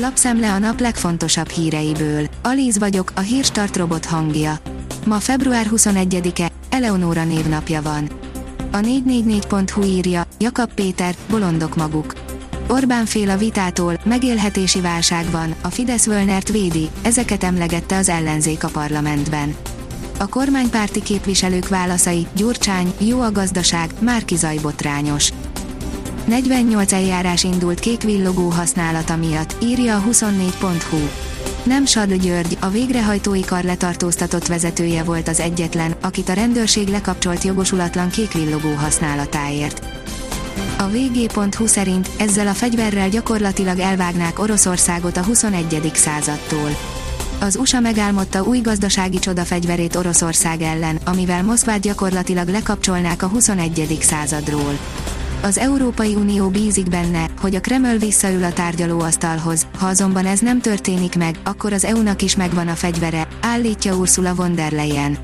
Lapszemle a nap legfontosabb híreiből. Alíz vagyok, a hírstart robot hangja. Ma február 21-e, Eleonóra névnapja van. A 444.hu írja, Jakab Péter, bolondok maguk. Orbán fél a vitától, megélhetési válság van, a Fidesz Völnert védi, ezeket emlegette az ellenzék a parlamentben. A kormánypárti képviselők válaszai, Gyurcsány, jó a gazdaság, Márki zajbotrányos. 48 eljárás indult kék villogó használata miatt, írja a 24.hu. Nem Sadl György, a végrehajtói kar letartóztatott vezetője volt az egyetlen, akit a rendőrség lekapcsolt jogosulatlan kék villogó használatáért. A vg.hu szerint ezzel a fegyverrel gyakorlatilag elvágnák Oroszországot a 21. századtól. Az USA megálmodta új gazdasági csodafegyverét Oroszország ellen, amivel Moszkvát gyakorlatilag lekapcsolnák a 21. századról. Az Európai Unió bízik benne, hogy a Kreml visszaül a tárgyalóasztalhoz, ha azonban ez nem történik meg, akkor az EU-nak is megvan a fegyvere, állítja Ursula von der Leyen.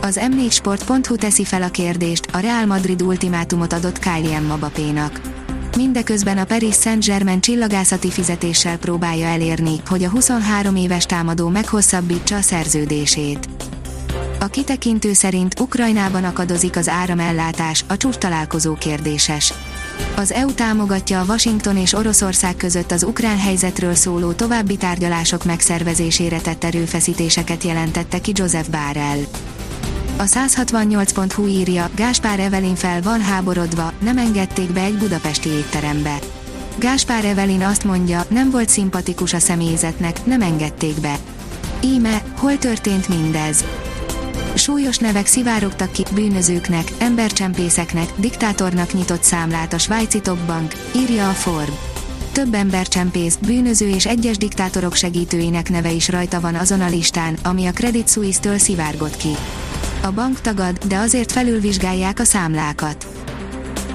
Az m4sport.hu teszi fel a kérdést, a Real Madrid ultimátumot adott Kylian Mbappénak. Mindeközben a Paris Saint-Germain csillagászati fizetéssel próbálja elérni, hogy a 23 éves támadó meghosszabbítsa a szerződését. A kitekintő szerint Ukrajnában akadozik az áramellátás, a csúcs találkozó kérdéses. Az EU támogatja a Washington és Oroszország között az ukrán helyzetről szóló további tárgyalások megszervezésére tett erőfeszítéseket jelentette ki Joseph Barrel. A 168.hu írja, Gáspár Evelin fel van háborodva, nem engedték be egy budapesti étterembe. Gáspár Evelin azt mondja, nem volt szimpatikus a személyzetnek, nem engedték be. Íme, hol történt mindez? Súlyos nevek szivárogtak ki, bűnözőknek, embercsempészeknek, diktátornak nyitott számlát a svájci Top Bank, írja a Forb. Több embercsempész, bűnöző és egyes diktátorok segítőinek neve is rajta van azon a listán, ami a Credit Suisse-től szivárgott ki. A bank tagad, de azért felülvizsgálják a számlákat.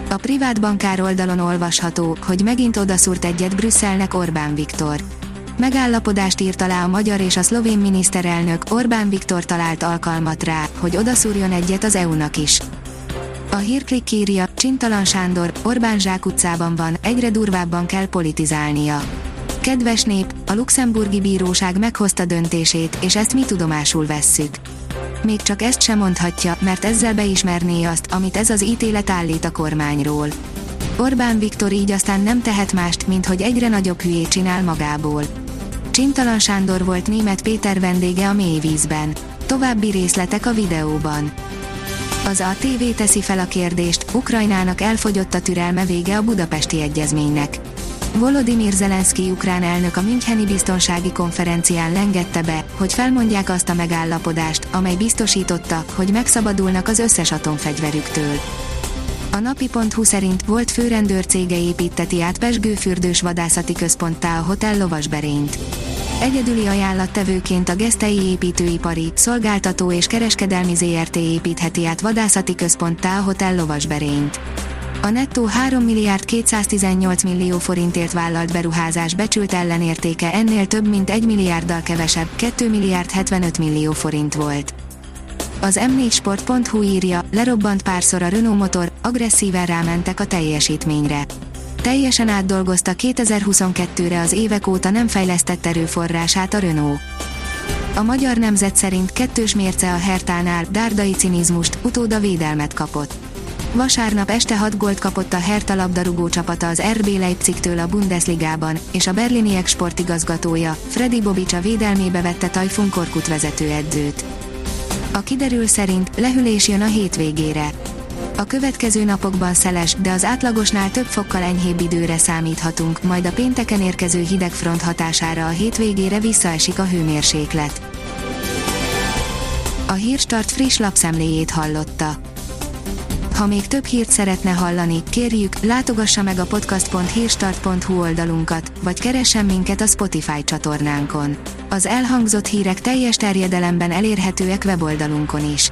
A privát bankár oldalon olvasható, hogy megint odaszúrt egyet Brüsszelnek Orbán Viktor. Megállapodást írt alá a magyar és a szlovén miniszterelnök, Orbán Viktor talált alkalmat rá, hogy odaszúrjon egyet az EU-nak is. A hírklik írja, Csintalan Sándor, Orbán Zsák utcában van, egyre durvábban kell politizálnia. Kedves nép, a luxemburgi bíróság meghozta döntését, és ezt mi tudomásul vesszük. Még csak ezt sem mondhatja, mert ezzel beismerné azt, amit ez az ítélet állít a kormányról. Orbán Viktor így aztán nem tehet mást, mint hogy egyre nagyobb hülyét csinál magából. Csintalan Sándor volt német Péter vendége a mélyvízben. További részletek a videóban. Az ATV teszi fel a kérdést, Ukrajnának elfogyott a türelme vége a budapesti egyezménynek. Volodymyr Zelenszky ukrán elnök a Müncheni biztonsági konferencián lengette be, hogy felmondják azt a megállapodást, amely biztosította, hogy megszabadulnak az összes atomfegyverüktől. A napi.hu szerint volt főrendőr cége építeti át Pesgőfürdős vadászati központtá a Hotel Lovasberényt. Egyedüli ajánlattevőként a Gesztei építőipari, szolgáltató és kereskedelmi ZRT építheti át vadászati központtá a Hotel Lovasberényt. A nettó 3 milliárd 218 millió forintért vállalt beruházás becsült ellenértéke ennél több mint 1 milliárddal kevesebb, 2 milliárd 75 millió forint volt. Az m4sport.hu írja, lerobbant párszor a Renault motor, agresszíven rámentek a teljesítményre. Teljesen átdolgozta 2022-re az évek óta nem fejlesztett erőforrását a Renault. A magyar nemzet szerint kettős mérce a Hertánál, dárdai cinizmust, utóda védelmet kapott. Vasárnap este 6 gólt kapott a Hertha labdarúgó csapata az RB Leipzigtől a Bundesligában, és a berliniek sportigazgatója, Freddy Bobic a védelmébe vette Tajfun Korkut vezetőedzőt. A kiderül szerint lehűlés jön a hétvégére. A következő napokban szeles, de az átlagosnál több fokkal enyhébb időre számíthatunk, majd a pénteken érkező hidegfront hatására a hétvégére visszaesik a hőmérséklet. A Hírstart friss lapszemléjét hallotta. Ha még több hírt szeretne hallani, kérjük, látogassa meg a podcast.hírstart.hu oldalunkat, vagy keressen minket a Spotify csatornánkon. Az elhangzott hírek teljes terjedelemben elérhetőek weboldalunkon is.